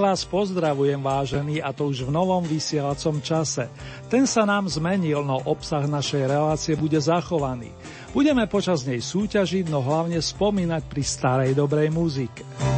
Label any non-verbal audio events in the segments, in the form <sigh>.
Vás pozdravujem, vážení, a to už v novom vysielacom čase. Ten sa nám zmenil, no obsah našej relácie bude zachovaný. Budeme počas nej súťažiť, no hlavne spomínať pri starej dobrej muzike.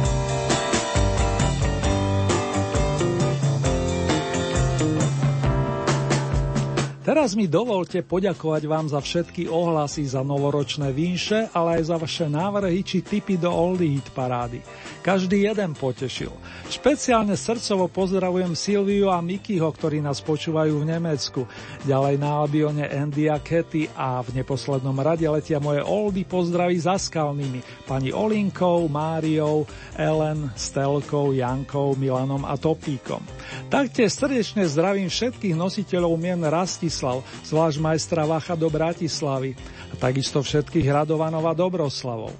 Teraz mi dovolte poďakovať vám za všetky ohlasy za novoročné vinše, ale aj za vaše návrhy či tipy do Oldie Hit parády. Každý jeden potešil. Špeciálne srdcovo pozdravujem Silviu a Mikyho, ktorí nás počúvajú v Nemecku. Ďalej na Albione Andy a Katy a v neposlednom rade letia moje oldy pozdraví za skalnými. Pani Olinkou, Máriou, Ellen, Stelkou, Jankou, Milanom a Topíkom. Taktiež srdečne zdravím všetkých nositeľov mien Rastislav, zvlášť majstra Vacha do Bratislavy a takisto všetkých Radovanov Dobroslavov.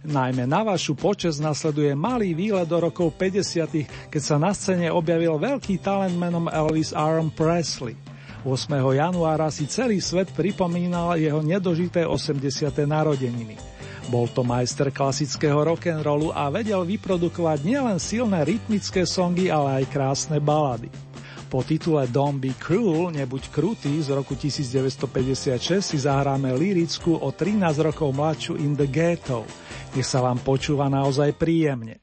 Najmä na vašu počes nasleduje malý výlet do rokov 50., keď sa na scéne objavil veľký talent menom Elvis Aaron Presley. 8. januára si celý svet pripomínal jeho nedožité 80. narodeniny. Bol to majster klasického rock'n'rollu a vedel vyprodukovať nielen silné rytmické songy, ale aj krásne balady. Po titule Don't Be Cruel, nebuď krutý z roku 1956 si zahráme lirickú o 13 rokov mladšiu In the Ghetto. Nech sa vám počúva naozaj príjemne.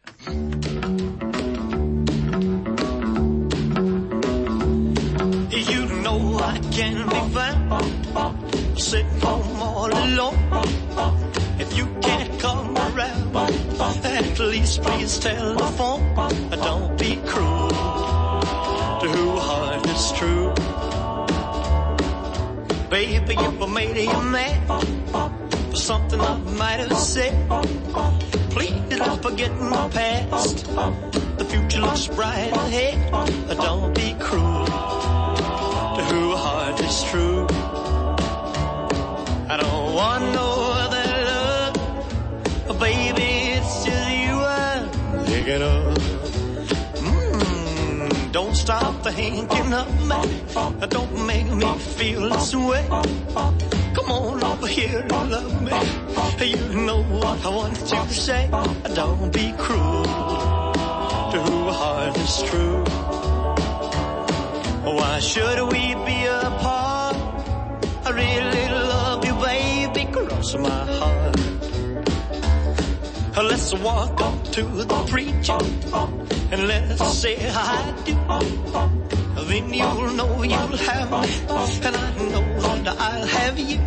You know I can be found home all alone. If you can't come around, at least please tell the phone. Don't be cruel is true. Baby, if I made you mad for something I might have said. Please don't forget my past. The future looks bright ahead. Don't be cruel stop thinking of me. Don't make me feel this way. Come on over here and love me. You know what I want to say. Don't be cruel to who heart is true. Why should we be apart? I really love you, baby. Cross my heart. Let's walk up to the preacher and let's say I do then you'll know you'll have me, and I know that I'll have you.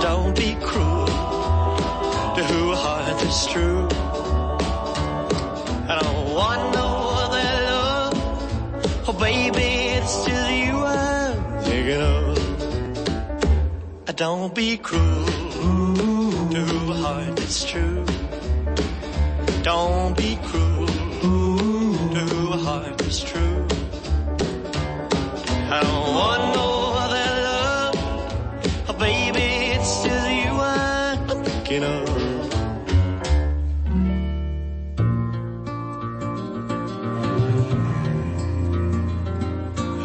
Don't be cruel to who heart is true. And I don't want no other love, oh baby, it's just you I'm thinking of. Don't be cruel to who heart is true. Don't be cruel to who heart is true. I don't want no other love. Oh, baby, it's just you I'm thinking of.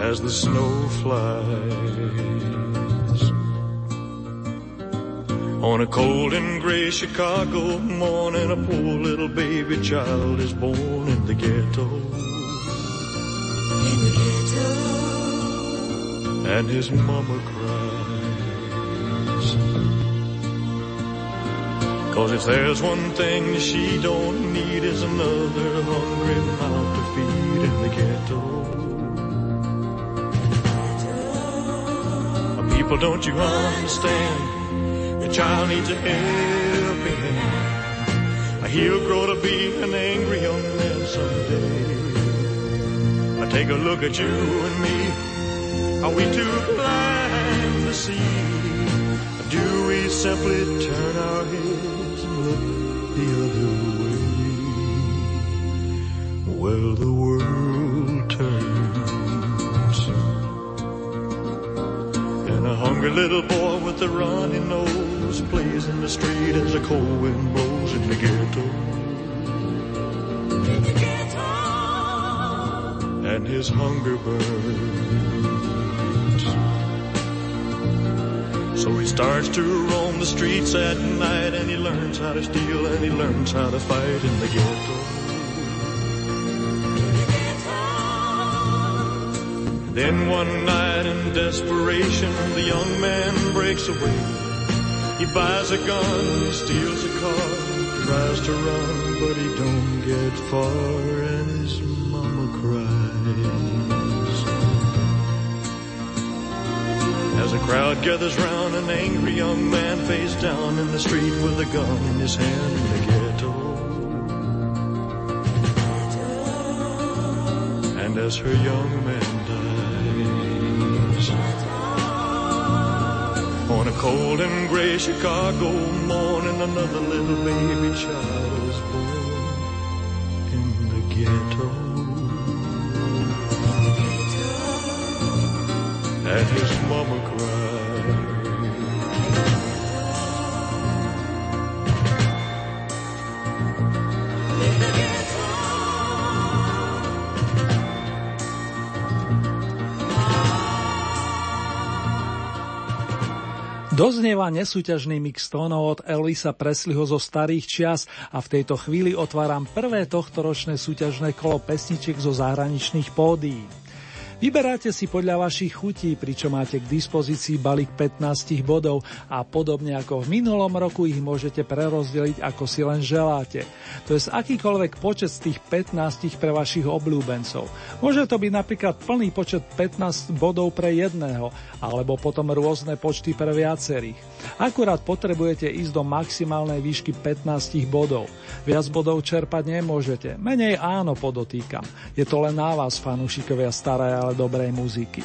As the snow flies on a cold and gray Chicago morning, a poor little baby child is born in the ghetto. In the ghetto and his mama cries. Cause if there's one thing she don't need is another hungry mouth to feed in the ghetto. People, don't you understand? Child needs a helping hand. He'll grow to be an angry young man someday. I take a look at you and me. Are we too blind to see? Do we simply turn our heads and look the other way? Well, the world turns. And a hungry little boy with a runny nose plays in the street as a cold wind blows in the ghetto. In the ghetto. And his hunger burns. So he starts to roam the streets at night and he learns how to steal and he learns how to fight in the ghetto. Then one night in desperation, the young man breaks away. He buys a gun, he steals a car, tries to run, but he don't get far, and his mama cries. As a crowd gathers round, an angry young man face down in the street with a gun in his hand in the ghetto. And as her young man On a cold and gray Chicago morning, another little baby child was born in the ghetto. And his mama Doznieva nesúťažný mix tónov od Elvisa Presleyho zo starých čias a v tejto chvíli otváram prvé tohtoročné súťažné kolo pesničiek zo zahraničných pódií. Vyberáte si podľa vašich chutí, pričom máte k dispozícii balík 15 bodov a podobne ako v minulom roku ich môžete prerozdeliť ako si len želáte. To je akýkoľvek počet z tých 15 pre vašich obľúbencov. Môže to byť napríklad plný počet 15 bodov pre jedného, alebo potom rôzne počty pre viacerých. Akurát potrebujete ísť do maximálnej výšky 15 bodov. Viac bodov čerpať nemôžete, menej áno podotýkam. Je to len na vás, fanúšikovia staré, ale dobrej muziky.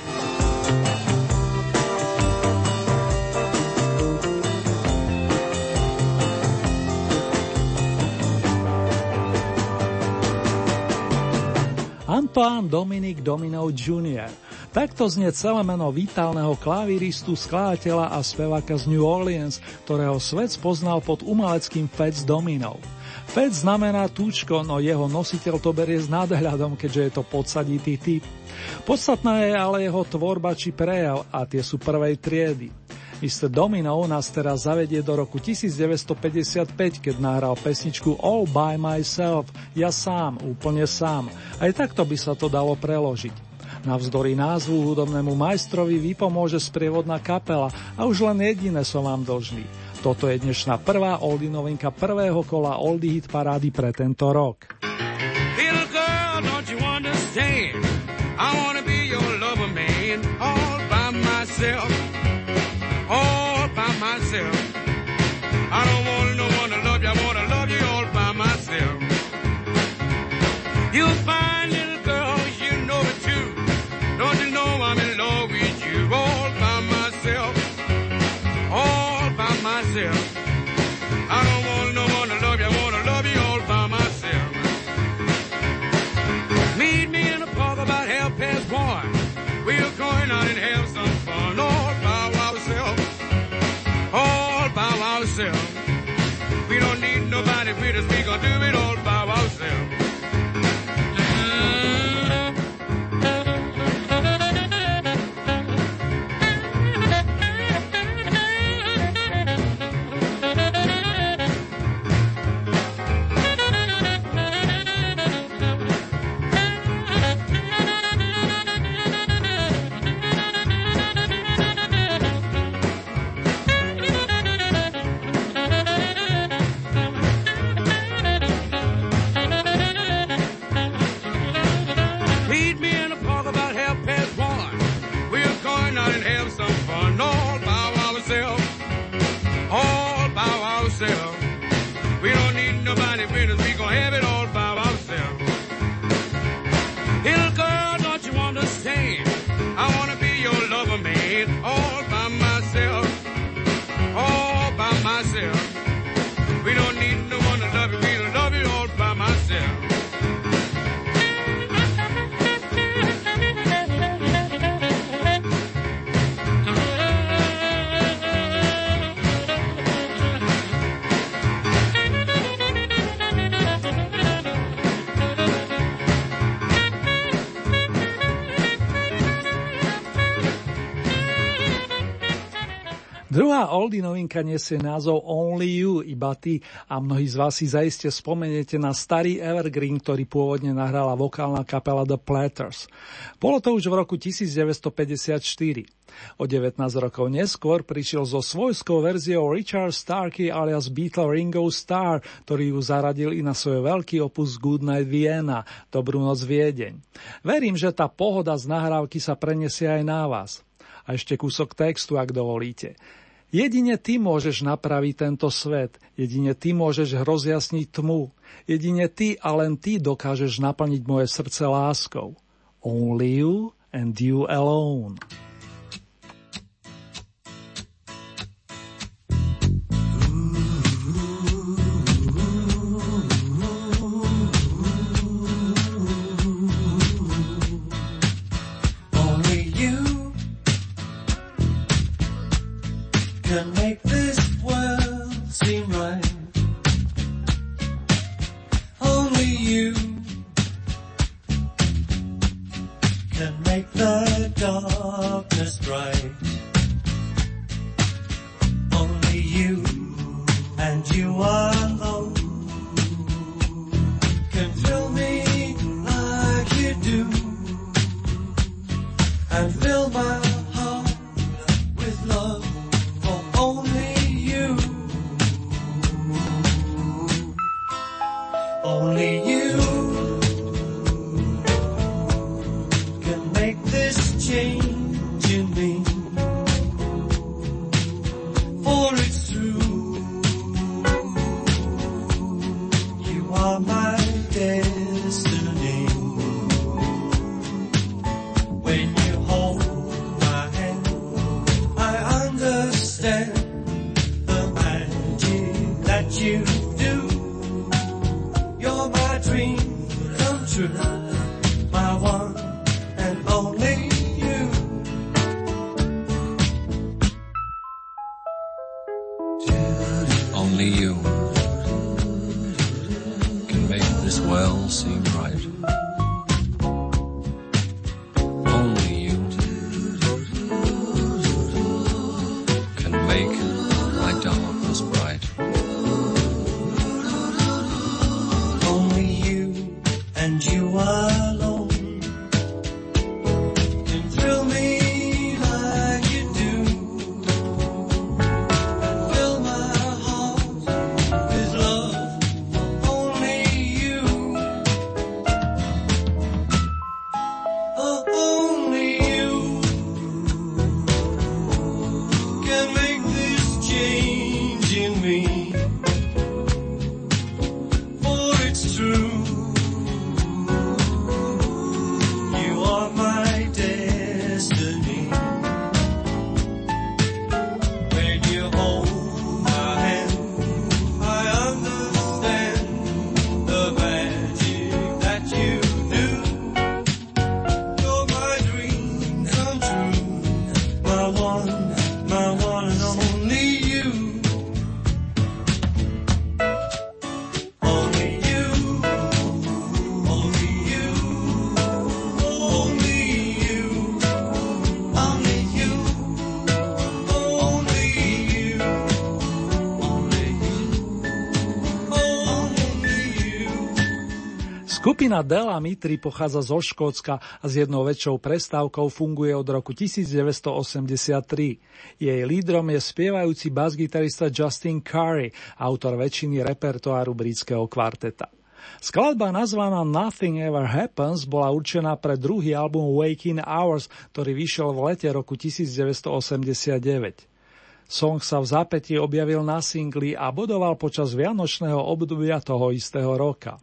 Antoine Dominic Domino Jr. Takto znie celé meno vitálneho klaviristu, skladateľa a speváka z New Orleans, ktorého svet poznal pod umeleckým Fats Dominou. Fed znamená túčko, no jeho nositeľ to berie s nadhľadom, keďže je to podsaditý typ. Podstatná je ale jeho tvorba či prejav a tie sú prvej triedy. Mr. Dominov nás teraz zavedie do roku 1955, keď nahral pesničku All by myself, ja sám, úplne sám. Aj takto by sa to dalo preložiť. Navzdory názvu hudobnému majstrovi vypomôže sprievodná kapela a už len jediné som vám dlžný. Toto je dnešná prvá oldie novinka prvého kola Oldie Hit parády pre tento rok. You find If we gonna do it all. Oldie novinka nesie názov Only You, iba ty a mnohí z vás si zaiste spomeniete na starý Evergreen, ktorý pôvodne nahrala vokálna kapela The Platters. Bolo to už v roku 1954. O 19 rokov neskôr prišiel so svojskou verziou Richard Starkey alias Beatle Ringo Starr, ktorý ju zaradil i na svoj veľký opus Goodnight Vienna, Dobrú noc Viedeň. Verím, že tá pohoda z nahrávky sa prenesie aj na vás. A ešte kúsok textu, ak dovolíte. Jedine ty môžeš napraviť tento svet, jedine ty môžeš rozjasniť tmu, jedine ty a len ty dokážeš naplniť moje srdce láskou. Only you and you alone. one, my one and only. Skupina Dela Mitri pochádza zo Škótska a s jednou väčšou prestávkou funguje od roku 1983. Jej lídrom je spievajúci basgitarista Justin Curry, autor väčšiny repertoáru britského kvarteta. Skladba nazvaná Nothing Ever Happens bola určená pre druhý album Waking Hours, ktorý vyšiel v lete roku 1989. Song sa v zápäti objavil na singli a bodoval počas vianočného obdobia toho istého roka.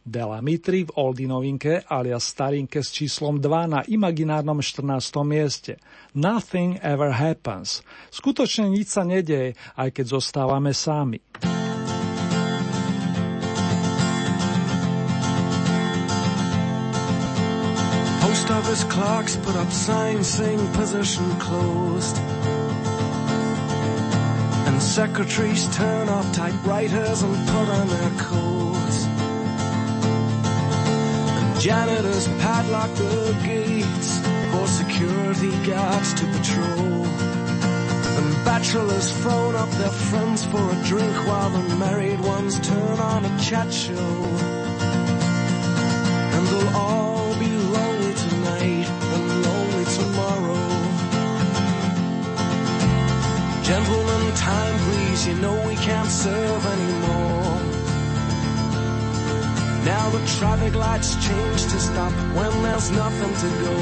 Dela Mitri v Oldy novinke alias starinke s číslom 2 na imaginárnom 14. mieste. Nothing ever happens. Skutočne nič sa nedeje, aj keď zostávame sami. Post office clerks put up signs saying position closed. And secretaries turn off typewriters and put on their coats. Janitors padlock the gates for security guards to patrol. And bachelors phone up their friends for a drink while the married ones turn on a chat show. And they'll all be lonely tonight and lonely tomorrow. Gentlemen, time please, you know we can't serve anymore. Now the traffic lights change to stop when there's nothing to go.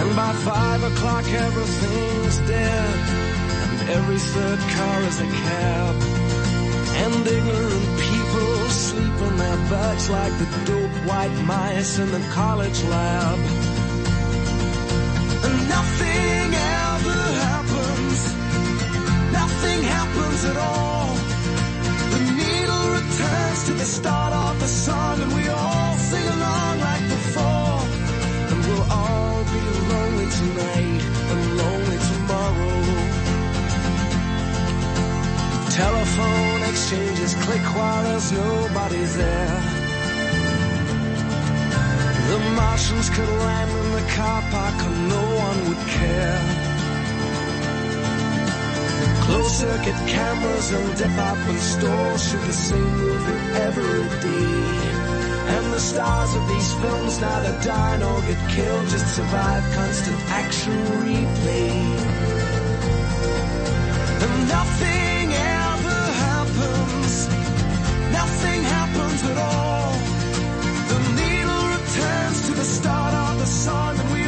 And by five o'clock everything's dead And every third car is a cab. And ignorant people sleep in their beds Like the dope white mice in the college lab. And nothing ever happens. Nothing happens at all returns to the start of the song And we all sing along like before And we'll all be lonely tonight and lonely tomorrow. Telephone exchanges click while there's nobody there. The Martians could land in the car park and no one would care. Circuit cameras and and stores shoot the same movie every day. And the stars of these films neither die nor get killed, just survive constant action replay. And nothing ever happens, nothing happens at all. The needle returns to the start of the song, and we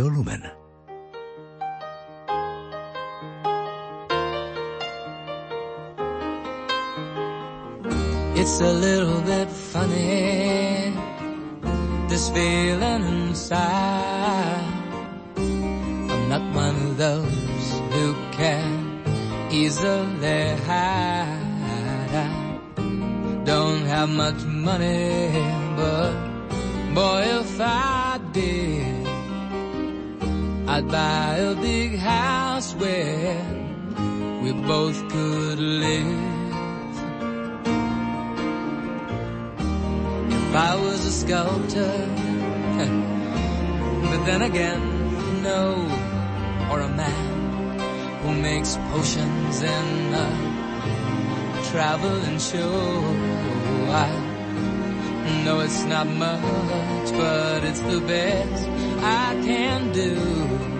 Rádio Lumen. It's a little bit funny, this feeling inside. I'm not one of those who can easily hide. I don't have much money, but boy, if I buy a big house where we both could live. If I was a sculptor, <laughs> but then again, no, or a man who makes potions in a traveling show. I know it's not much, but it's the best I can do.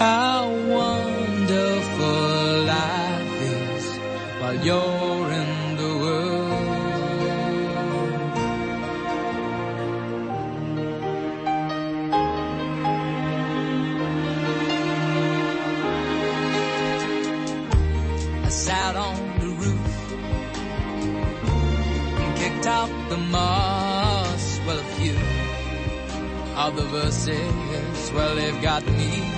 in wonderful life is while you're in the world. I sat on the roof and kicked out the moss. Well, a few of the verses, well, they've got me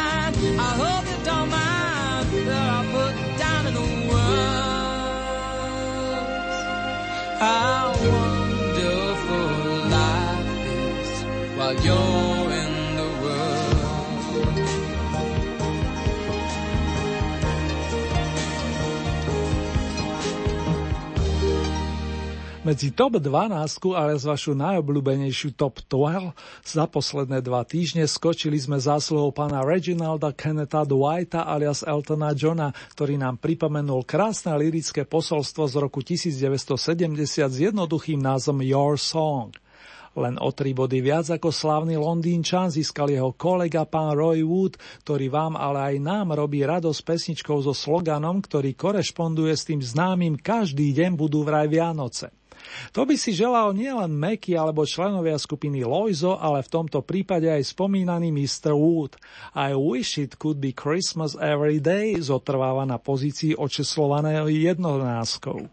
How wonderful life. Is while you're Medzi top 12, ale z vašu najobľúbenejšiu top 12 za posledné dva týždne skočili sme zásluhou pána Reginalda Kenneta Dwighta alias Eltona Johna, ktorý nám pripomenul krásne lirické posolstvo z roku 1970 s jednoduchým názvom Your Song. Len o tri body viac ako slávny Londýnčan získal jeho kolega pán Roy Wood, ktorý vám ale aj nám robí radosť pesničkou so sloganom, ktorý korešponduje s tým známym Každý deň budú vraj Vianoce. To by si želal nielen Meky alebo členovia skupiny Loizo, ale v tomto prípade aj spomínaný Mr. Wood. I wish it could be Christmas every day zotrváva na pozícii očeslovaného jednonáskov.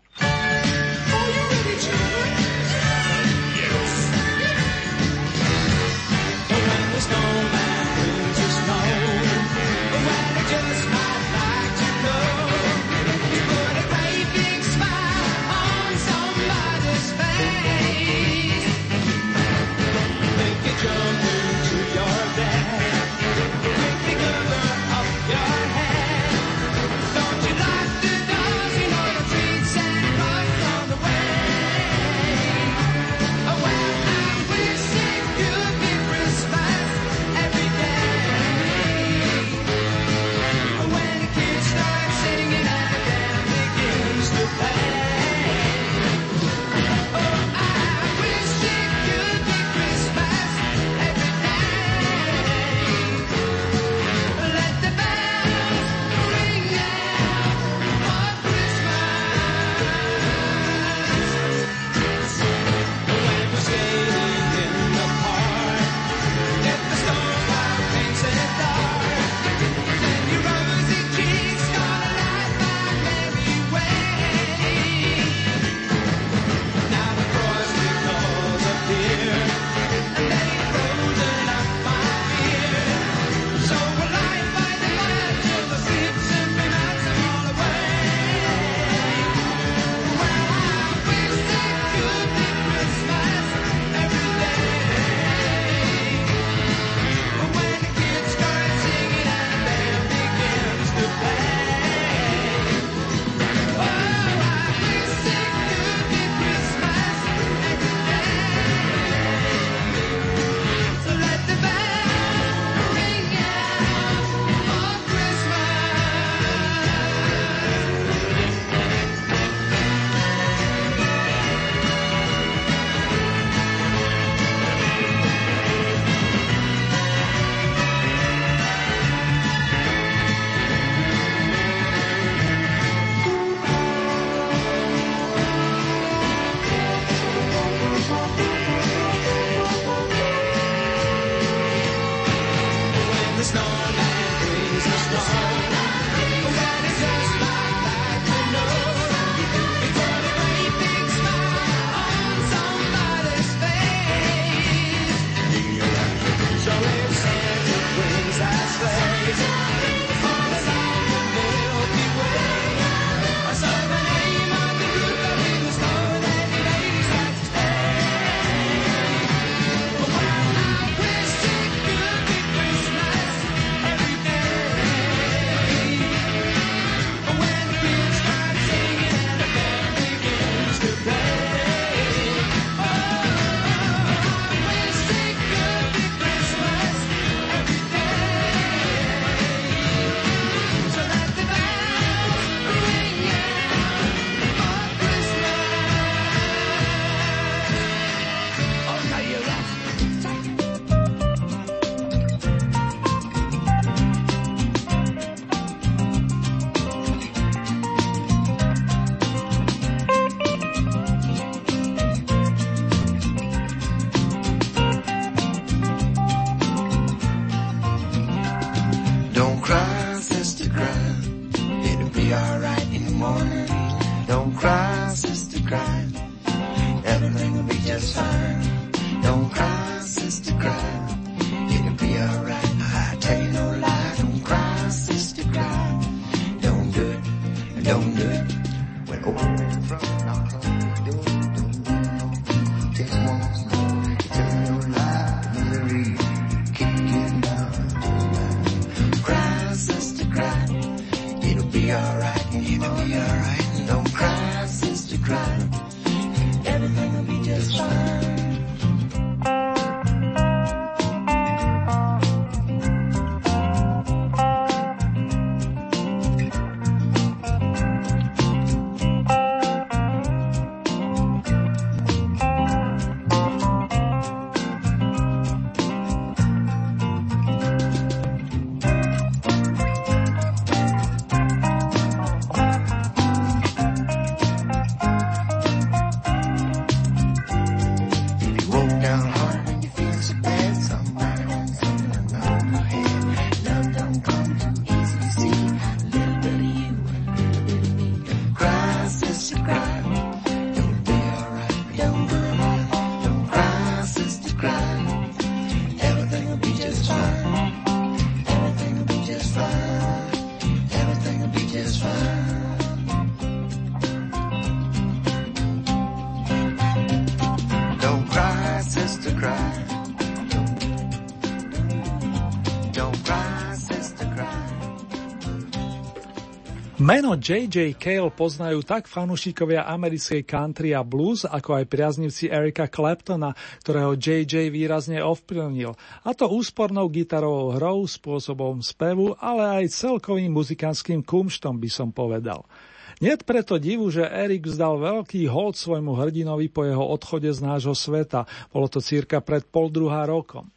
Meno J.J. Cale poznajú tak fanúšikovia americkej country a blues, ako aj priaznivci Erika Claptona, ktorého J.J. výrazne ovplyvnil. A to úspornou gitarovou hrou, spôsobom spevu, ale aj celkovým muzikánskym kumštom by som povedal. Niet preto divu, že Erik vzdal veľký hold svojmu hrdinovi po jeho odchode z nášho sveta. Bolo to cirka pred pol druhá rokom.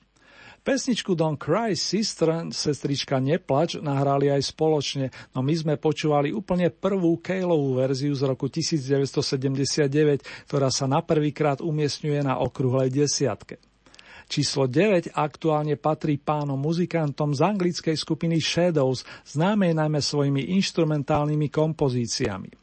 Pesničku Don't Cry Sister, sestrička Neplač, nahrali aj spoločne, no my sme počúvali úplne prvú Kejlovú verziu z roku 1979, ktorá sa na prvýkrát umiestňuje na okrúhlej desiatke. Číslo 9 aktuálne patrí pánom muzikantom z anglickej skupiny Shadows, známej najmä svojimi instrumentálnymi kompozíciami.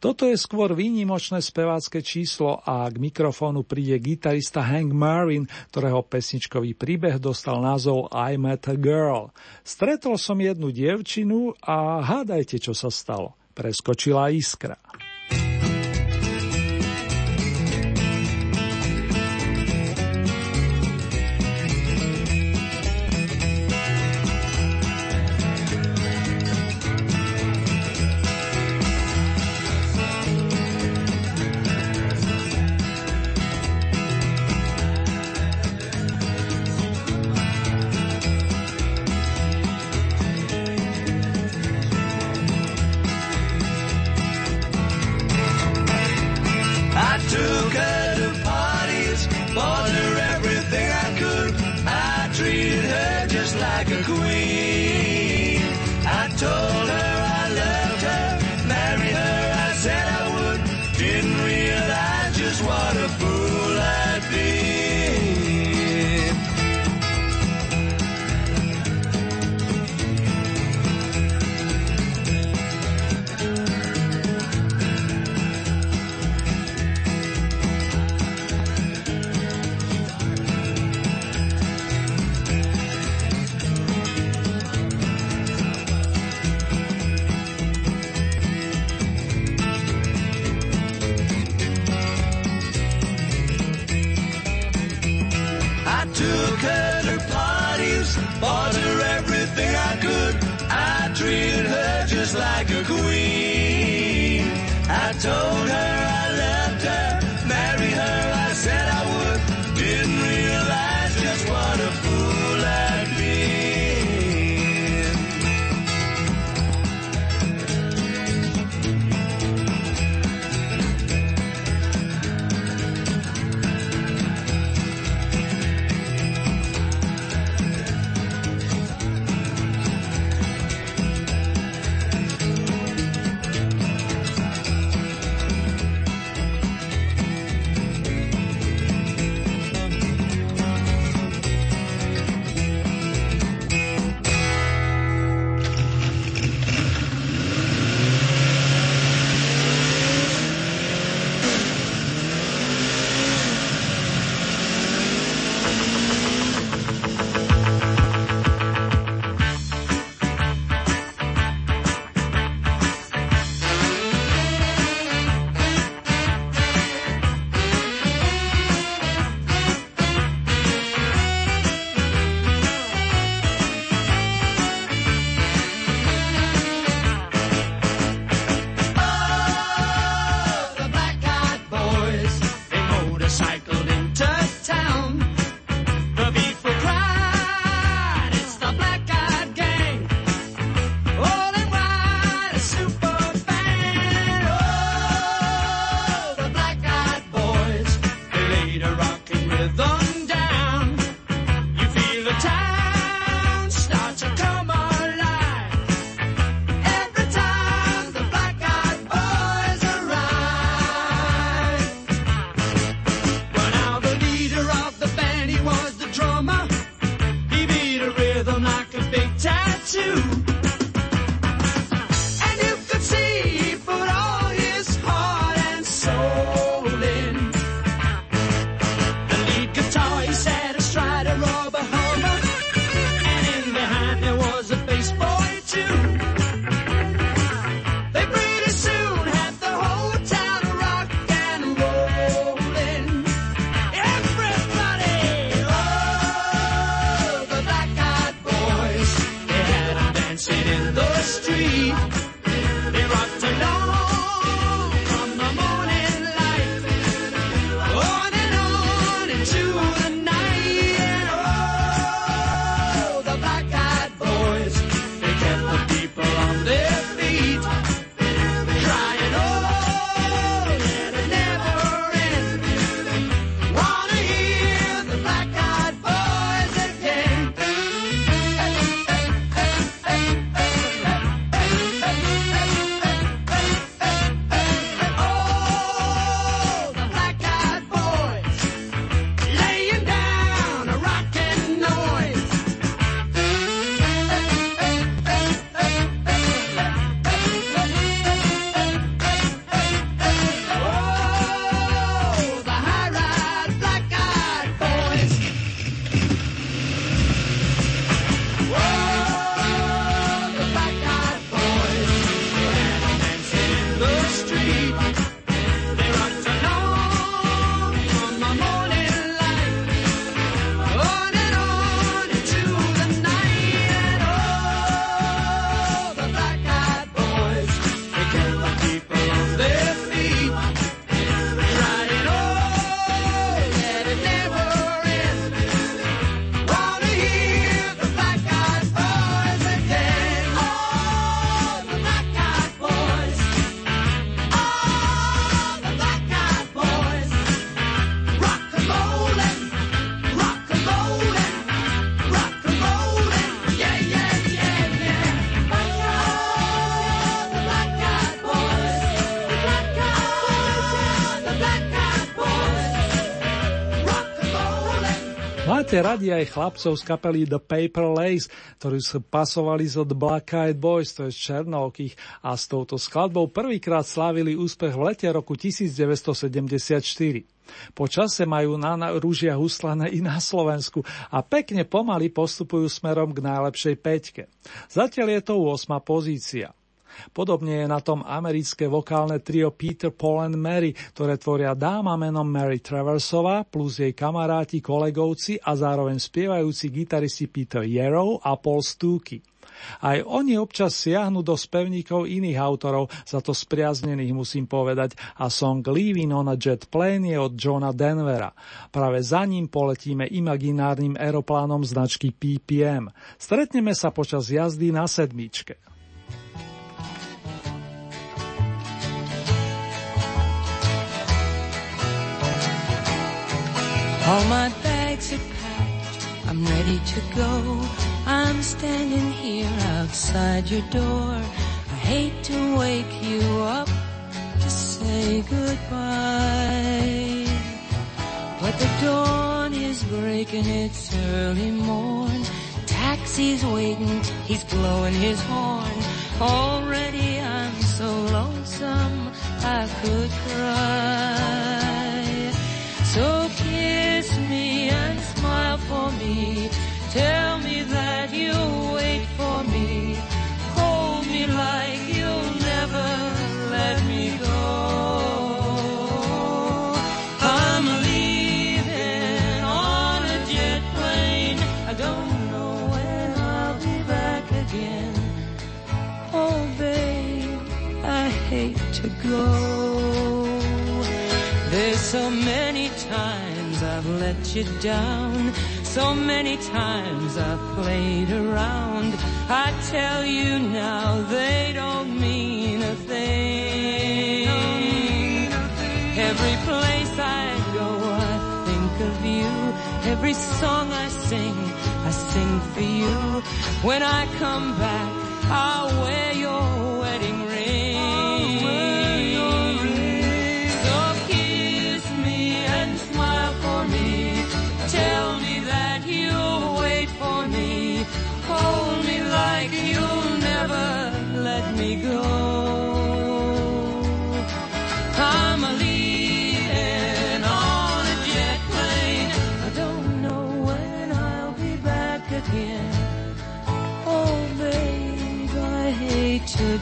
Toto je skôr výnimočné spevácké číslo a k mikrofónu príde gitarista Hank Marvin, ktorého pesničkový príbeh dostal názov I Met a Girl. Stretol som jednu dievčinu a hádajte, čo sa stalo. Preskočila iskra. Máte radi aj chlapcov z kapely The Paper Lace, ktorí sa pasovali z od Black Eyed Boys, to je z a s touto skladbou prvýkrát slávili úspech v lete roku 1974. Po čase majú na, na rúžia huslané i na Slovensku a pekne pomaly postupujú smerom k najlepšej peťke. Zatiaľ je to 8. pozícia. Podobne je na tom americké vokálne trio Peter, Paul and Mary, ktoré tvoria dáma menom Mary Traversová plus jej kamaráti, kolegovci a zároveň spievajúci gitaristi Peter Yarrow a Paul Stuckey. Aj oni občas siahnu do spevníkov iných autorov, za to spriaznených musím povedať, a song Leaving on a Jet Plane je od Johna Denvera. Práve za ním poletíme imaginárnym aeroplánom značky PPM. Stretneme sa počas jazdy na sedmičke. All my bags are packed, I'm ready to go. I'm standing here outside your door. I hate to wake you up to say goodbye. But the dawn is breaking, it's early morn. Taxi's waiting, he's blowing his horn. Already I'm so lonesome I could cry. So for me. Tell me that you'll wait for me. Hold me like you'll never let me go. I'm leaving on a jet plane. I don't know when I'll be back again. Oh, babe, I hate to go. There's so many times I've let you down. So many times I've played around. I tell you now they don't mean a thing. Every place I go, I think of you. Every song I sing, I sing for you. When I come back, I'll wear your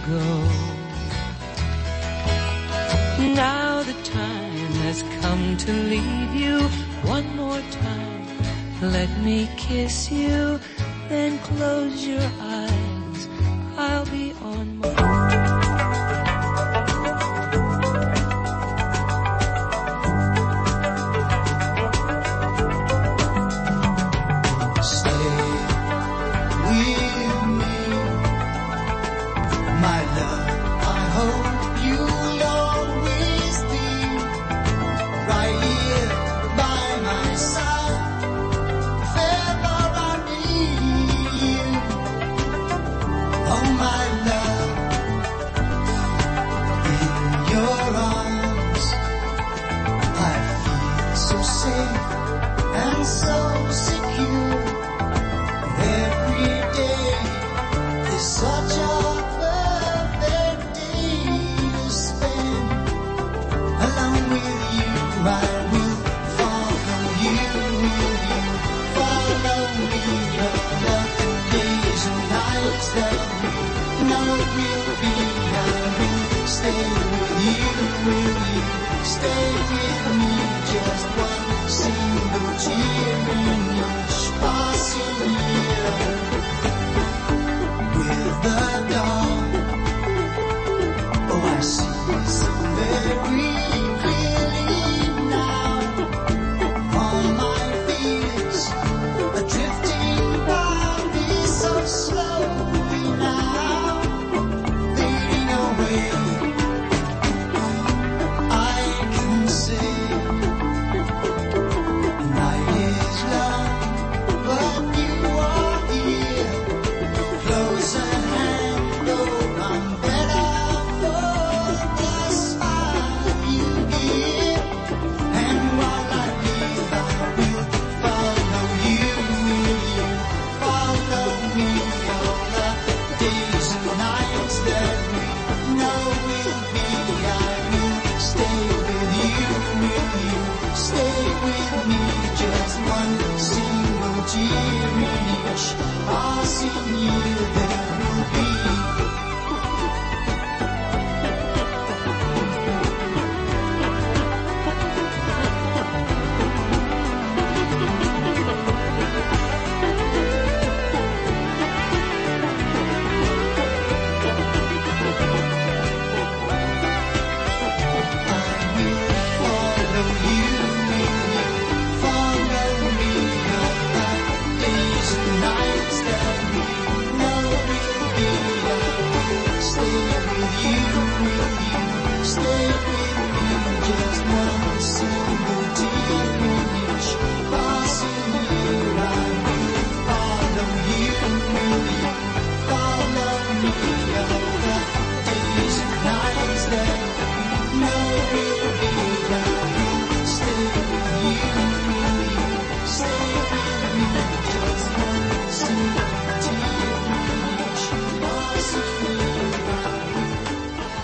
Now the time has come to leave you one more time. Let me kiss you, then close your eyes. I'll be on my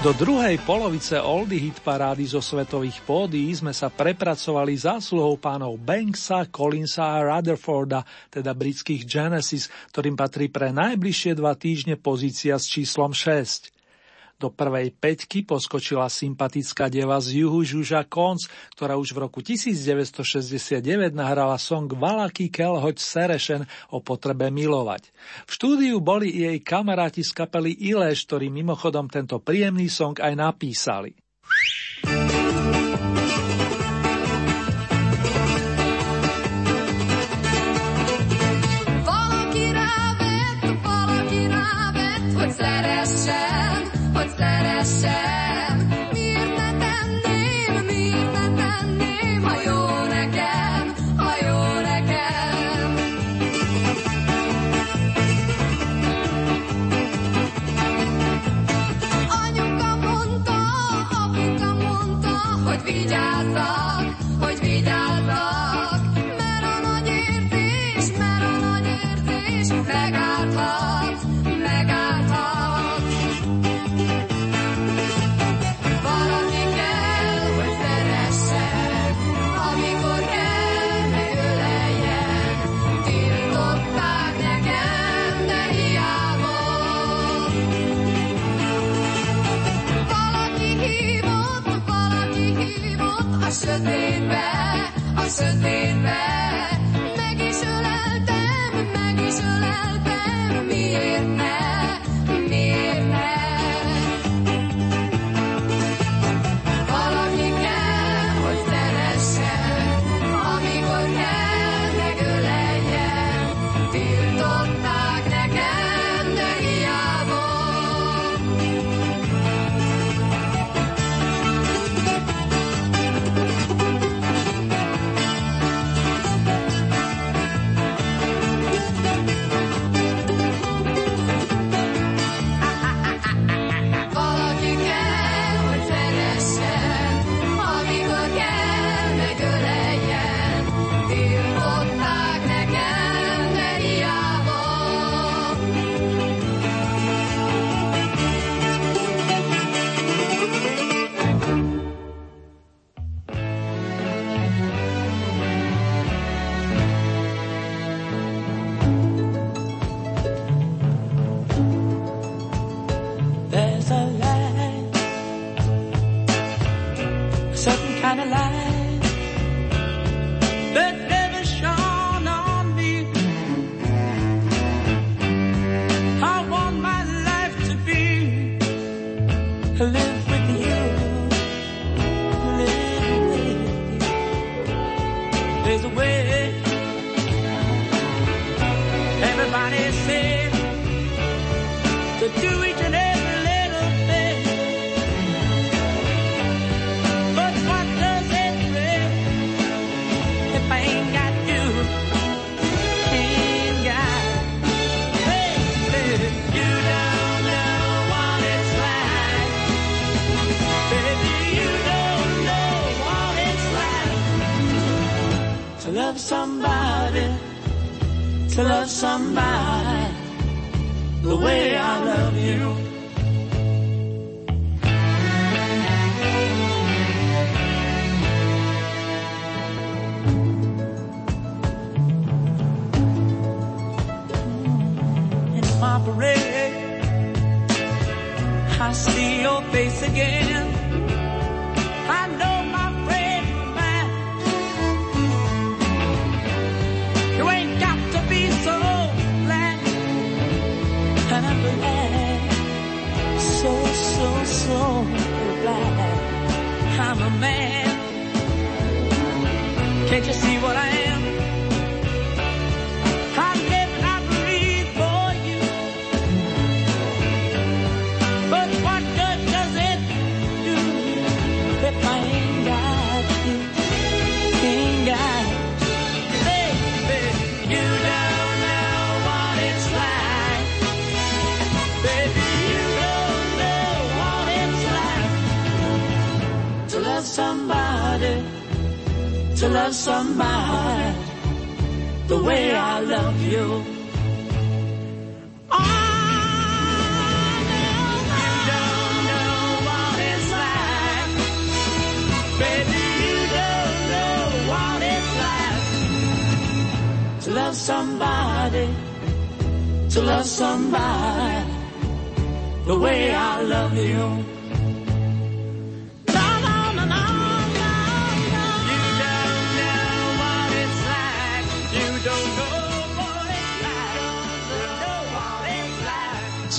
Do druhej polovice oldy hit parády zo svetových pódií sme sa prepracovali zásluhou pánov Banksa, Collinsa a Rutherforda, teda britských Genesis, ktorým patrí pre najbližšie dva týždne pozícia s číslom 6. Do prvej peťky poskočila sympatická deva z juhu Žuža Konc, ktorá už v roku 1969 nahrala song Valaky Kelhoď Serešen o potrebe milovať. V štúdiu boli jej kamaráti z kapely Ileš, ktorí mimochodom tento príjemný song aj napísali. listening.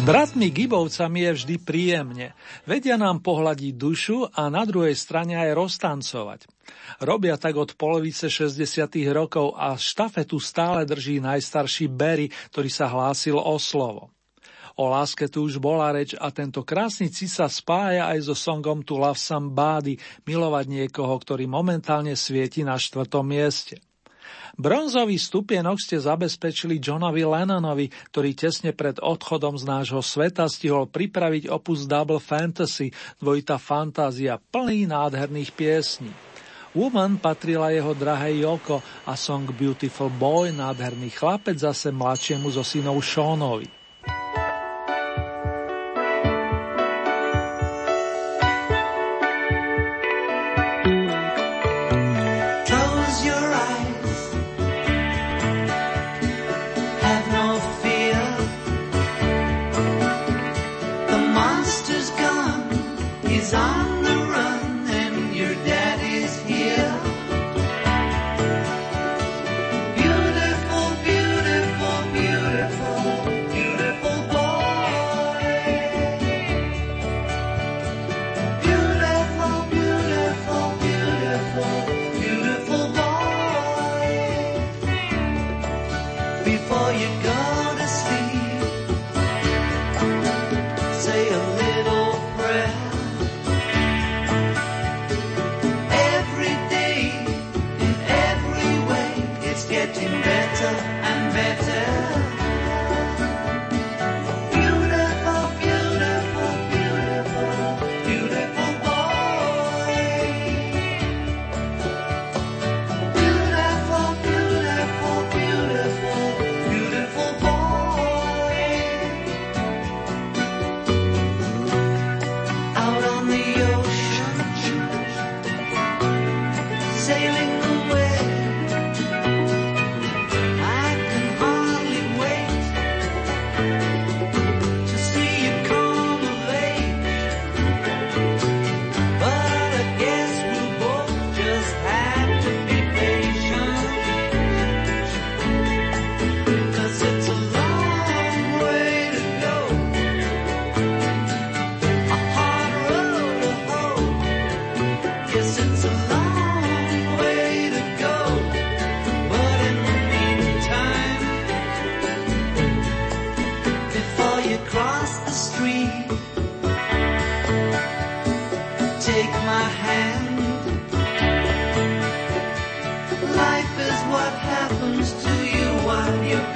Bratmi Gibovcami je vždy príjemne. Vedia nám pohľadiť dušu a na druhej strane aj roztancovať. Robia tak od polovice 60. rokov a štafetu stále drží najstarší Berry, ktorý sa hlásil o slovo. O láske tu už bola reč a tento krásny ci sa spája aj so songom To Love Somebody, milovať niekoho, ktorý momentálne svieti na štvrtom mieste. Bronzový stupienok ste zabezpečili Johnovi Lennonovi, ktorý tesne pred odchodom z nášho sveta stihol pripraviť opus Double Fantasy, dvojita fantázia, plný nádherných piesní. Woman patrila jeho drahej Joko a song Beautiful Boy, nádherný chlapec, zase mladšiemu zo synov Seanovi.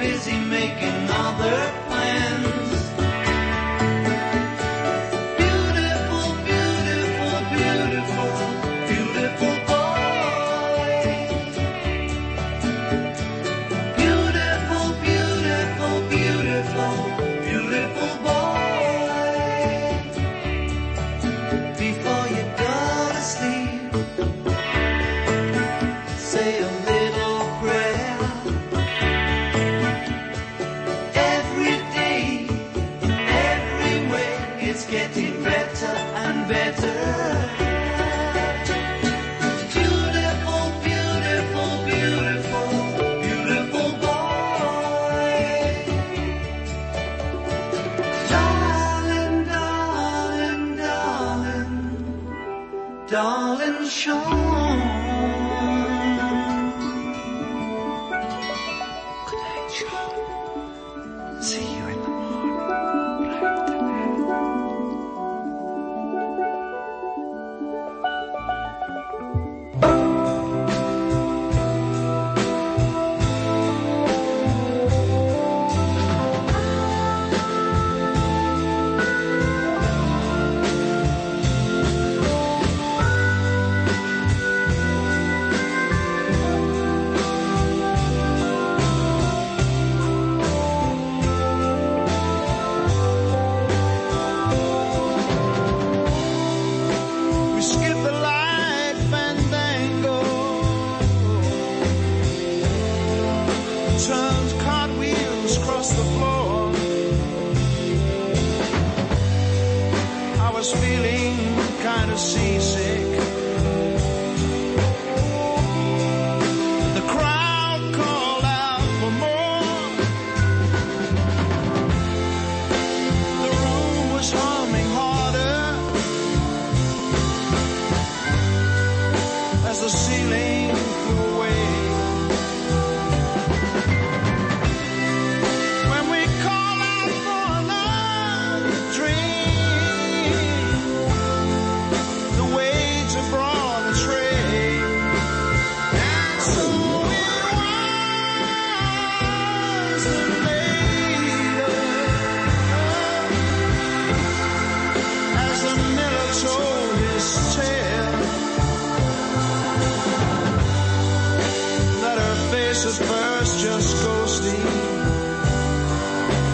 busy making other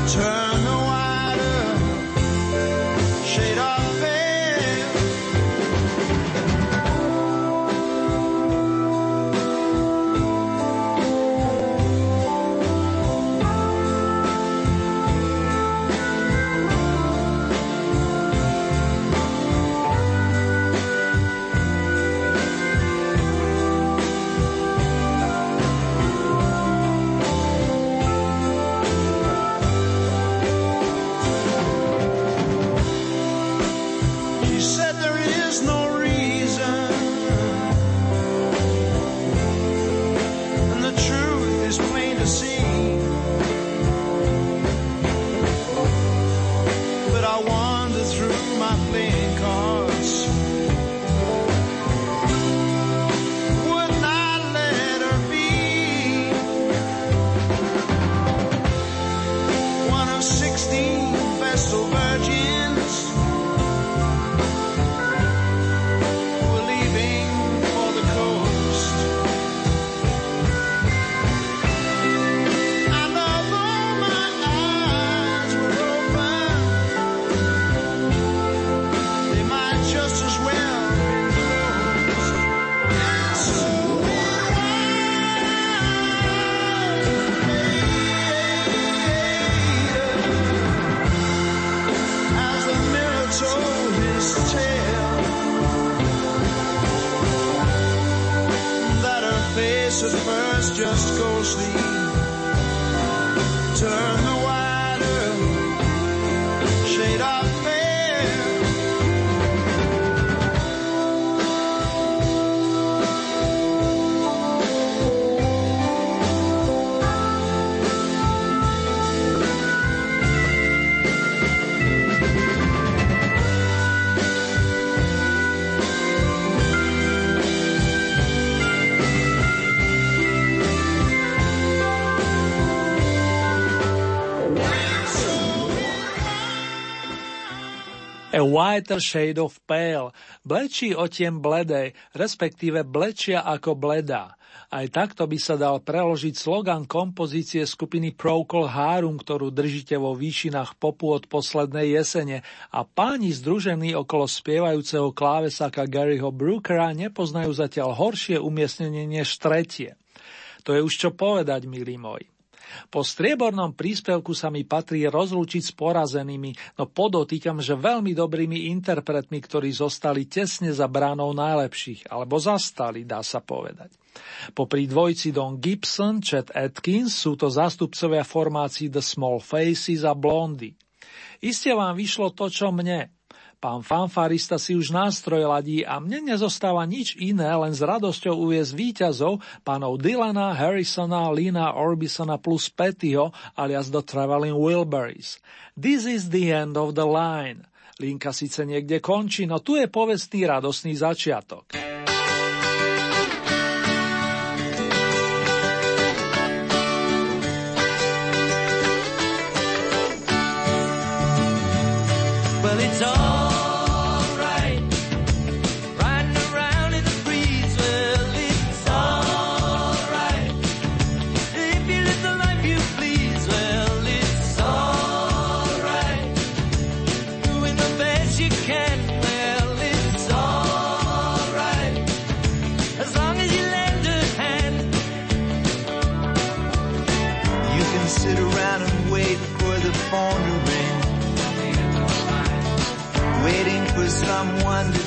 turn whiter shade of pale, blečí otiem bledej, respektíve blečia ako bledá. Aj takto by sa dal preložiť slogan kompozície skupiny Procol Harum, ktorú držíte vo výšinách popu od poslednej jesene a páni združení okolo spievajúceho klávesaka Garyho Brookera nepoznajú zatiaľ horšie umiestnenie než tretie. To je už čo povedať, milí moji. Po striebornom príspevku sa mi patrí rozlúčiť s porazenými, no podotýkam, že veľmi dobrými interpretmi, ktorí zostali tesne za bránou najlepších, alebo zastali, dá sa povedať. Popri dvojci Don Gibson, Chet Atkins sú to zástupcovia formácií The Small Faces a Blondy. Iste vám vyšlo to, čo mne. Pán fanfarista si už nástroj ladí a mne nezostáva nič iné, len s radosťou uviezť víťazov pánov Dylana, Harrisona, Lina Orbisona plus Pettyho alias The Traveling Wilburys. This is the end of the line. Linka síce niekde končí, no tu je povestný radosný začiatok.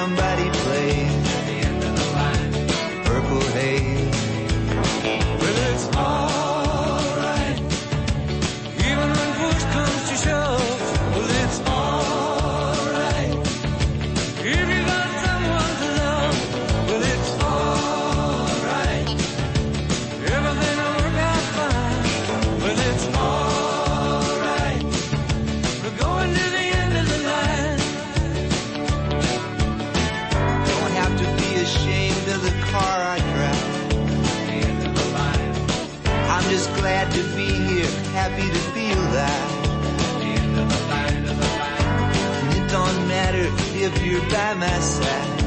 Somebody if you're by my side.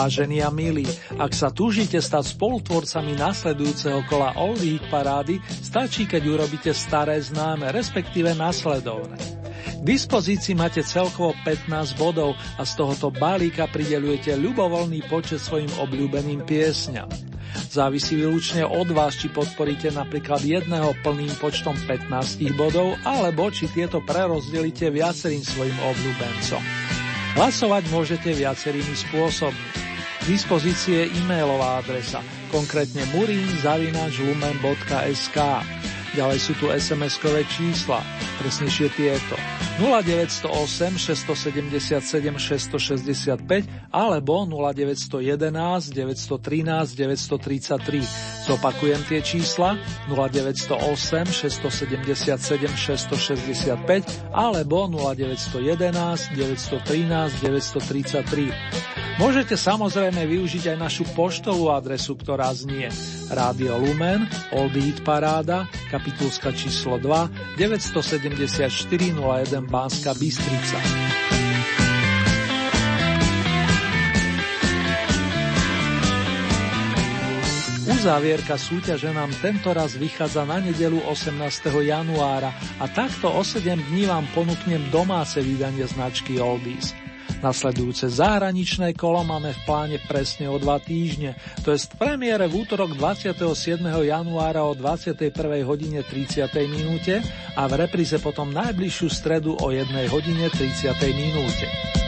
Vážení a milí, ak sa túžite stať spolutvorcami nasledujúceho kola Oldie Hit parády, stačí, keď urobíte staré známe, respektíve nasledovné. K dispozícii máte celkovo 15 bodov a z tohoto balíka pridelujete ľubovoľný počet svojim obľúbeným piesňam. Závisí výlučne od vás, či podporíte napríklad jedného plným počtom 15 bodov, alebo či tieto prerozdelíte viacerým svojim obľúbencom. Hlasovať môžete viacerými spôsobmi. K je e-mailová adresa, konkrétne murin.lumen.sk. Ďalej sú tu SMS-kové čísla, presnejšie tieto 0908 677 665 alebo 0911 913 933. Zopakujem tie čísla 0908 677 665 alebo 0911 913 933. Môžete samozrejme využiť aj našu poštovú adresu, ktorá znie Rádio Lumen, Old Hit Paráda, kapitulska číslo 2, 974 01 Banska Bystrica. Uzávierka súťaže nám tento raz vychádza na nedelu 18. januára a takto o 7 dní vám ponúknem domáce vydanie značky Oldies. Nasledujúce zahraničné kolo máme v pláne presne o dva týždne, to je premiére v útorok 27. januára o 21. hodine 30. minúte a v repríze potom najbližšiu stredu o 1 hodine 30. minúte.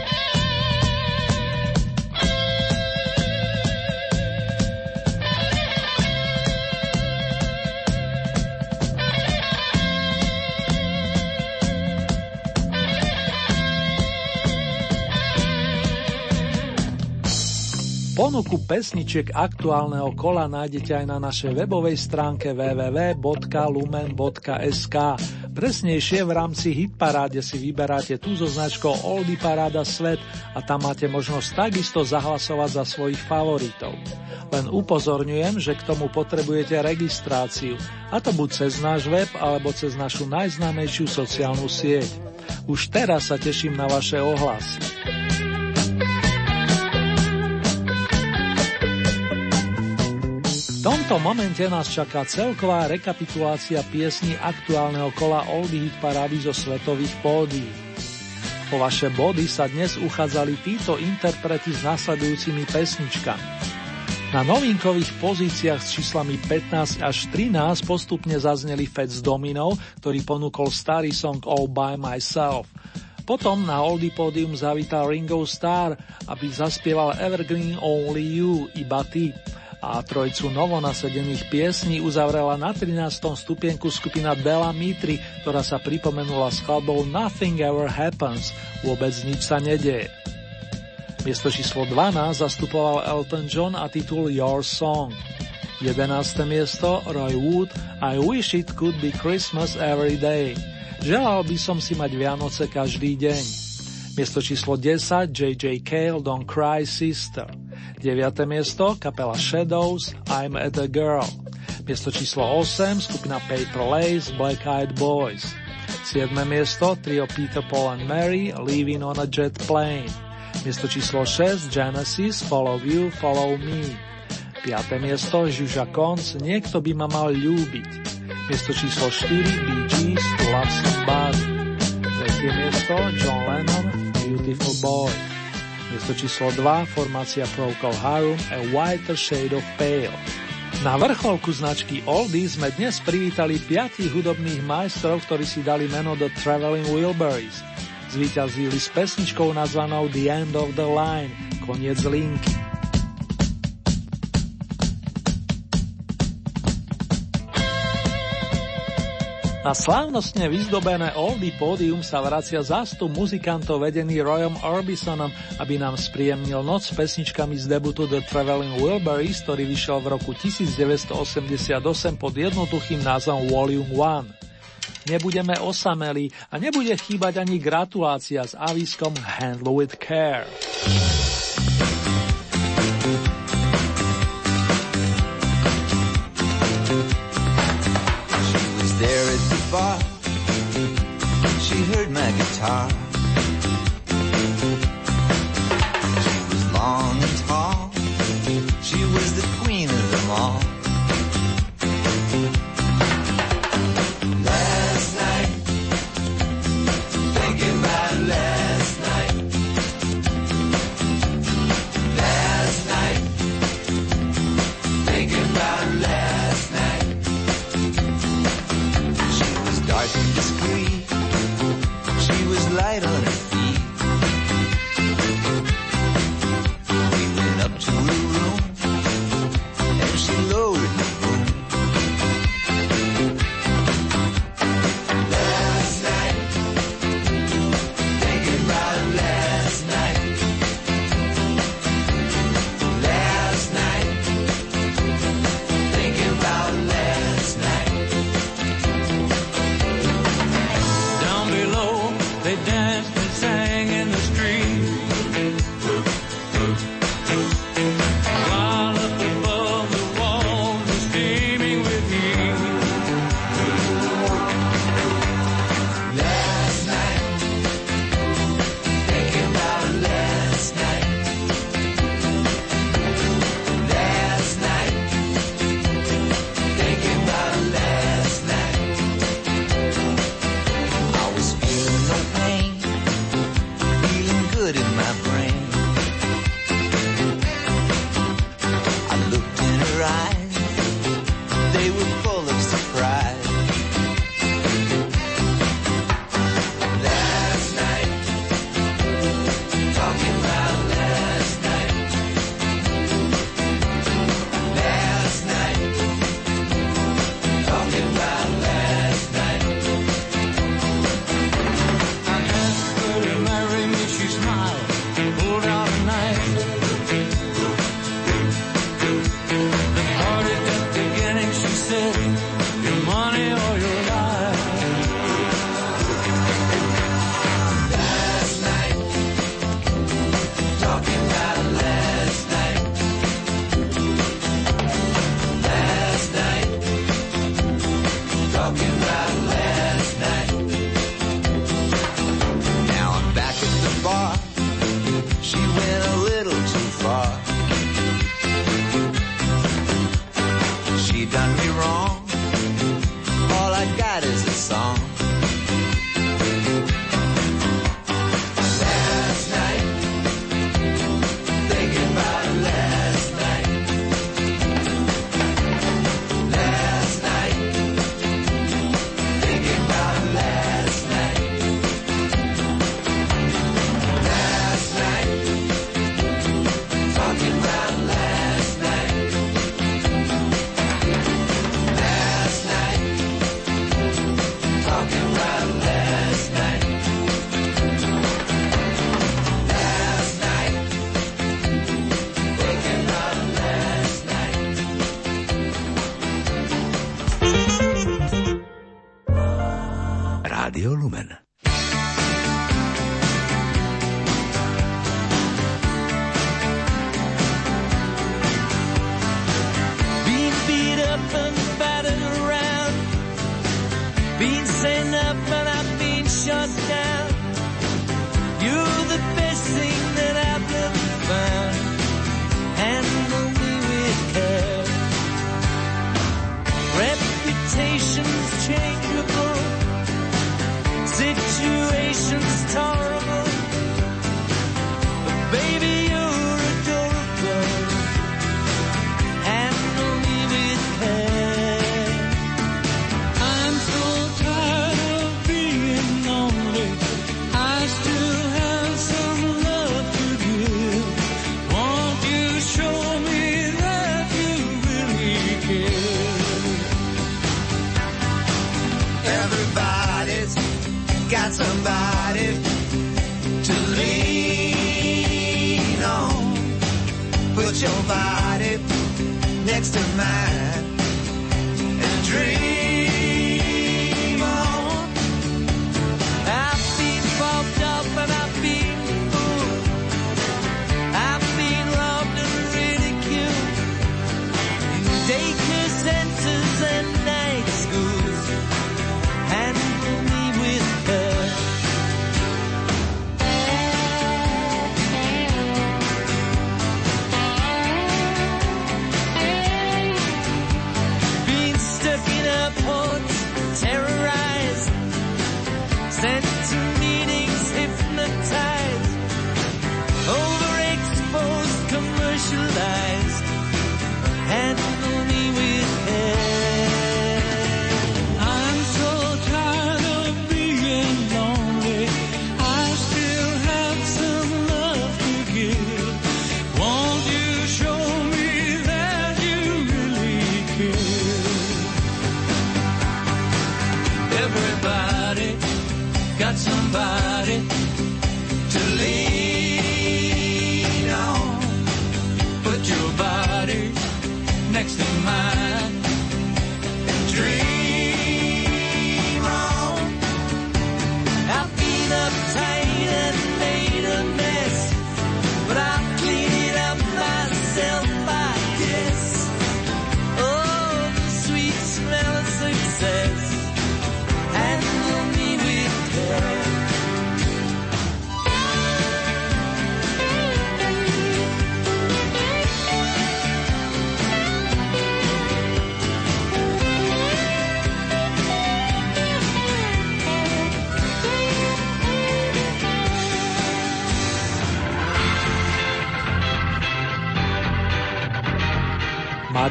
Ponuku pesničiek aktuálneho kola nájdete aj na našej webovej stránke www.lumen.sk. Presnejšie v rámci Hitparáde si vyberáte tú so značkou Oldie Paráda Svet a tam máte možnosť takisto zahlasovať za svojich favoritov. Len upozorňujem, že k tomu potrebujete registráciu, a to buď cez náš web alebo cez našu najznámejšiu sociálnu sieť. Už teraz sa teším na vaše ohlasy. Tomto momente nás čaká celková rekapitulácia piesní aktuálneho kola Oldie Hit parády zo svetových pódií. Po vaše body sa dnes uchádzali títo interpreti s nasledujúcimi pesničkami. Na novinkových pozíciách s číslami 15 až 13 postupne zazneli Fats Domino, ktorý ponúkol starý song All By Myself. Potom na Oldie pódium zavítal Ringo Starr, aby zaspieval Evergreen Only You, iba ty a trojcu novonasedených piesní uzavrela na 13. stupienku skupina Della Mitri, ktorá sa pripomenula skladbou Nothing Ever Happens, vôbec nič sa nedieje. Miesto číslo 12 zastupoval Elton John a titul Your Song. 11. miesto Roy Wood I Wish It Could Be Christmas Every Day. Želal by som si mať Vianoce každý deň. Miesto číslo 10 J.J. Cale Don't Cry Sister. 9. miesto kapela Shadows I'm at a Girl. Miesto číslo 8 skupina Paper Lace Black Eyed Boys. 7. miesto trio Peter Paul and Mary Leaving on a Jet Plane. Miesto číslo 6 Genesis Follow You, Follow Me. 5. miesto Žuža Konc Niekto by ma mal ľúbiť. Miesto číslo 4 Bee Gees Love Somebody. 3. miesto John Lennon Beautiful Boy. Miesto číslo 2 formácia Procol Harum A Whiter Shade of Pale. Na vrcholku značky Oldie sme dnes privítali piatich hudobných majstrov, ktorí si dali meno The Traveling Wilburys. Zvíťazili s pesničkou nazvanou The End of the Line, koniec linky. Na slávnostne vyzdobené Oldie pódium sa vracia zástup muzikantov vedený Royom Orbisonom, aby nám spríjemnil noc s pesničkami z debutu The Traveling Wilburys, ktorý vyšiel v roku 1988 pod jednoduchým názvom Volume 1. Nebudeme osamelí a nebude chýbať ani gratulácia s aviskom Handle with Care. 她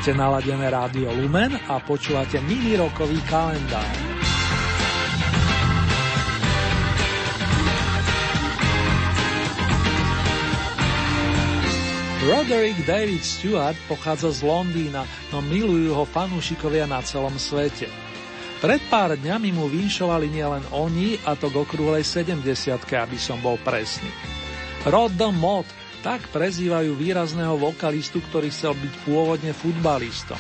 Máte naladené rádio Lumen a počúvate mini rokový kalendár. Roderick David Stewart pochádza z Londýna, no milujú ho fanúšikovia na celom svete. Pred pár dňami mu vinšovali nielen oni, a to k okrúhlej 70 aby som bol presný. Rod the Mod, tak prezývajú výrazného vokalistu, ktorý chcel byť pôvodne futbalistom.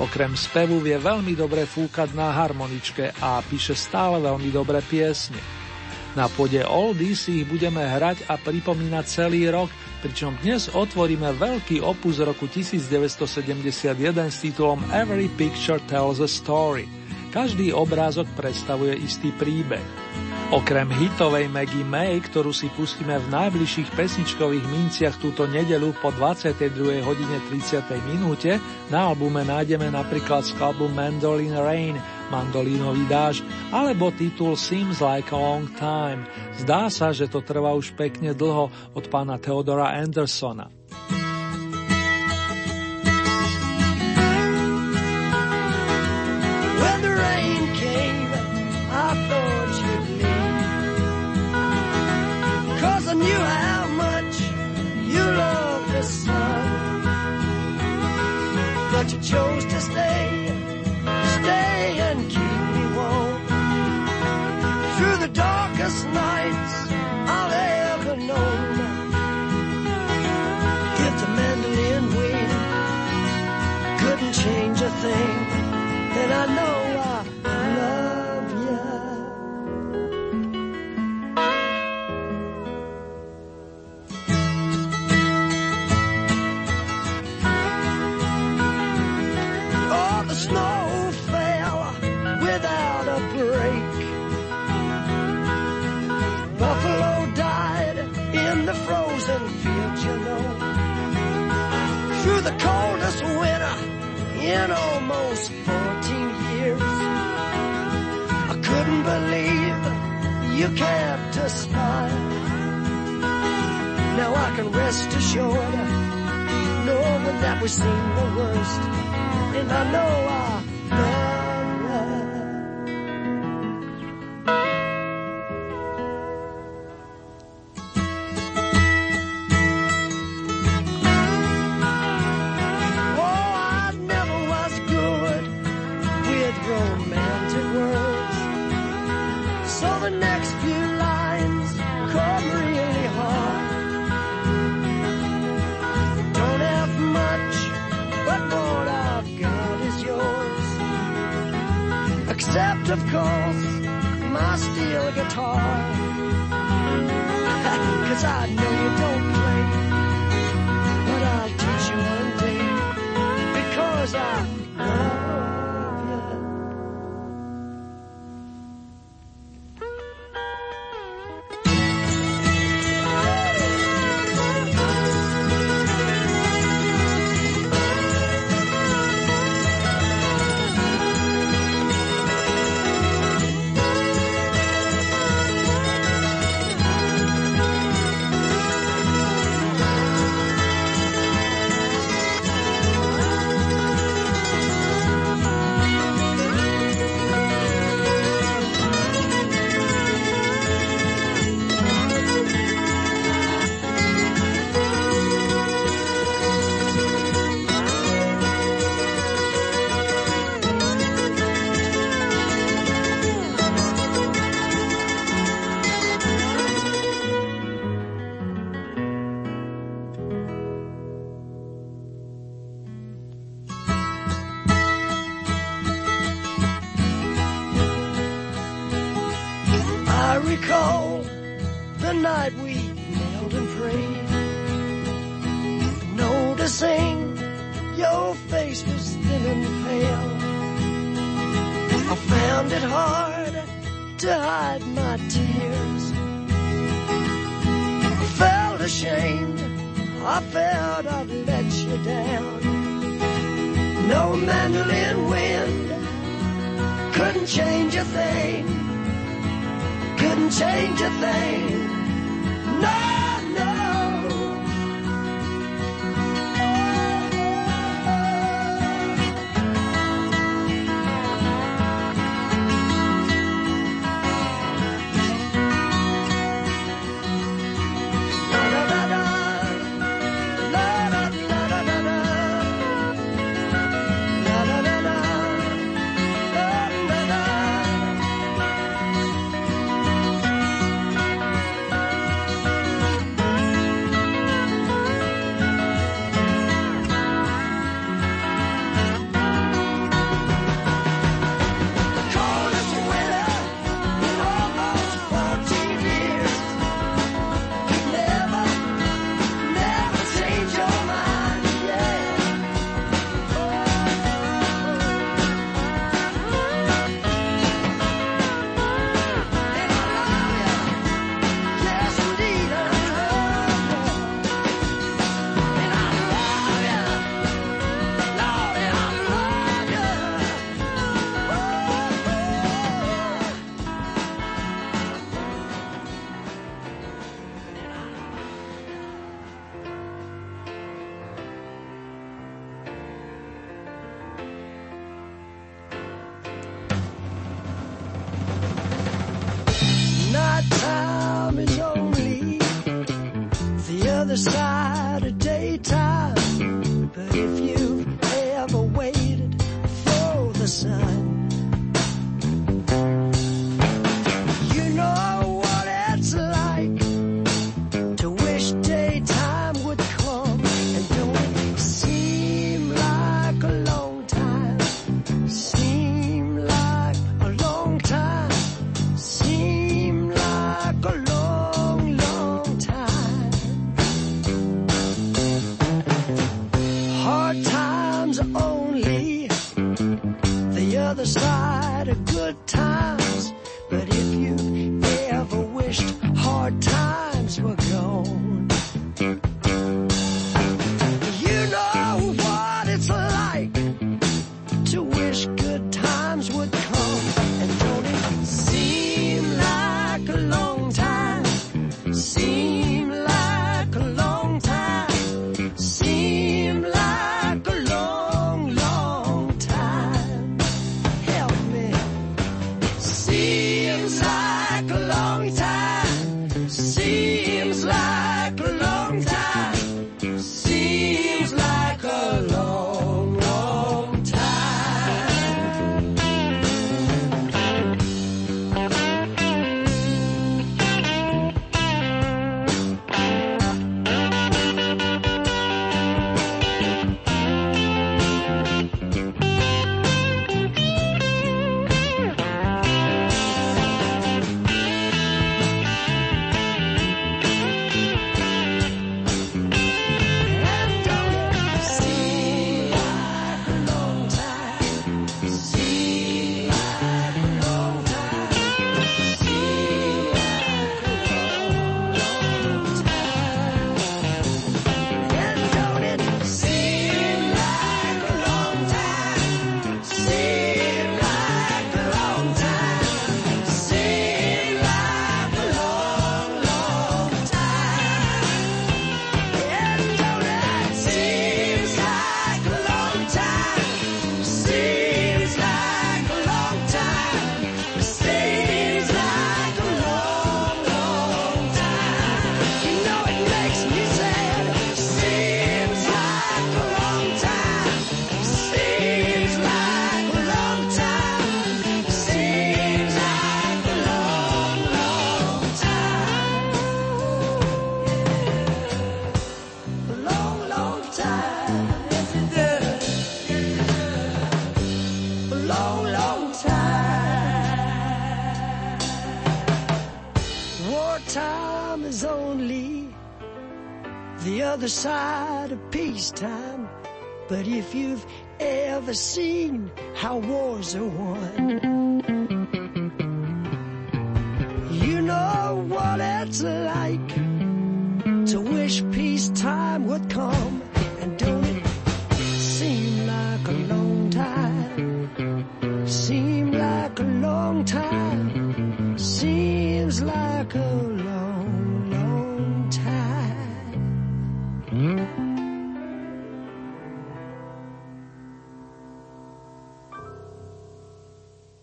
Okrem spevu vie veľmi dobre fúkať na harmoničke a píše stále veľmi dobré piesne. Na pôde Oldies si ich budeme hrať a pripomínať celý rok, pričom dnes otvoríme veľký opus roku 1971 s titulom Every Picture Tells a Story. Každý obrázok predstavuje istý príbeh. Okrem hitovej Maggie May, ktorú si pustíme v najbližších pesničkových minciach túto nedelu po 22. hodine 30. minúte, na albume nájdeme napríklad skladbu Mandolin Rain, mandolínový dáž, alebo titul Seems Like a Long Time. Zdá sa, že to trvá už pekne dlho od pána Theodora Andersona.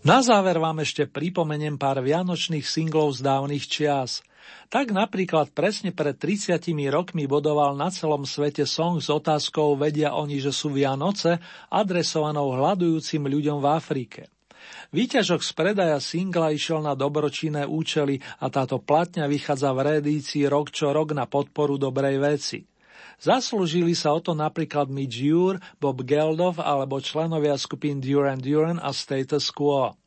Na záver vám ešte pripomeniem pár vianočných singlov z dávnych čias. Tak napríklad presne pred 30 rokmi bodoval na celom svete song s otázkou Vedia oni, že sú Vianoce, adresovanou hľadujúcim ľuďom v Afrike. Výťažok z predaja singla išiel na dobročinné účely a táto platňa vychádza v redícii rok čo rok na podporu dobrej veci. Zaslúžili sa o to napríklad Mitch Ure, Bob Geldof alebo členovia skupín Duran Duran a Status Quo.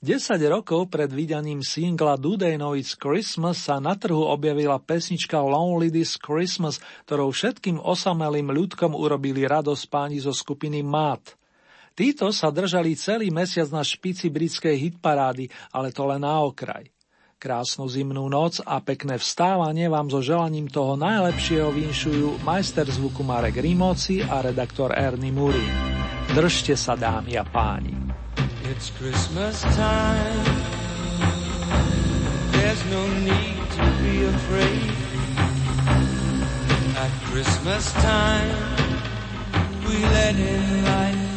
10 rokov pred vydaním singla Do They Know It's Christmas sa na trhu objavila pesnička Lonely This Christmas, ktorou všetkým osamelým ľudkom urobili radosť páni zo skupiny Mat. Títo sa držali celý mesiac na špici britskej hitparády, ale to len na okraj. Krásnu zimnú noc a pekné vstávanie vám so želaním toho najlepšieho vinšujú majster zvuku Marek Rimóci a redaktor Ernie Muri. Držte sa dámy a páni. It's Christmas time. There's no need to be afraid. At Christmas time, we let in light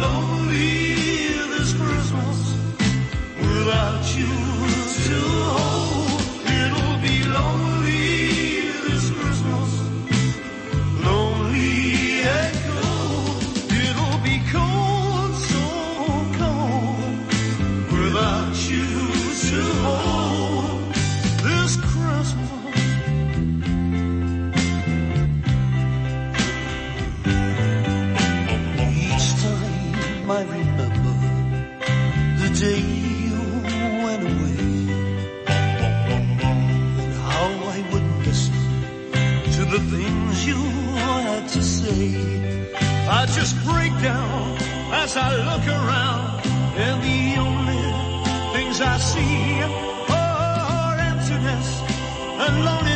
lonely this Christmas without you. as I look around and the only things I see are emptiness and loneliness.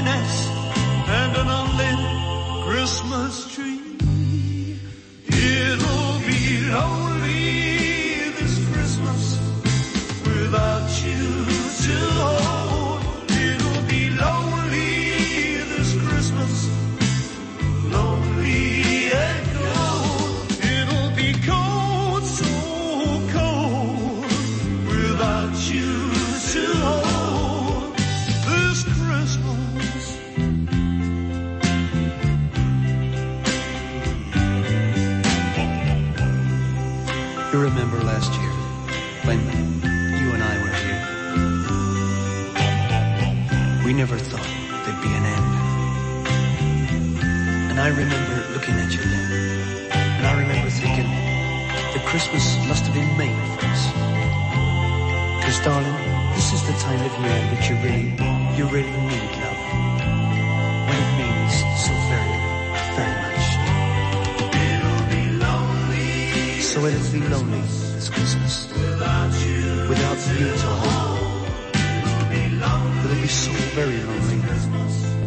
never thought there'd be an end. And I remember looking at you then. And I remember thinking that Christmas must have been made for us. Cause darling, this is the time of year that you really, you really need love. When it means so very, very much. So it'll be lonely this Christmas. Without you. Without you to hold be so very lonely.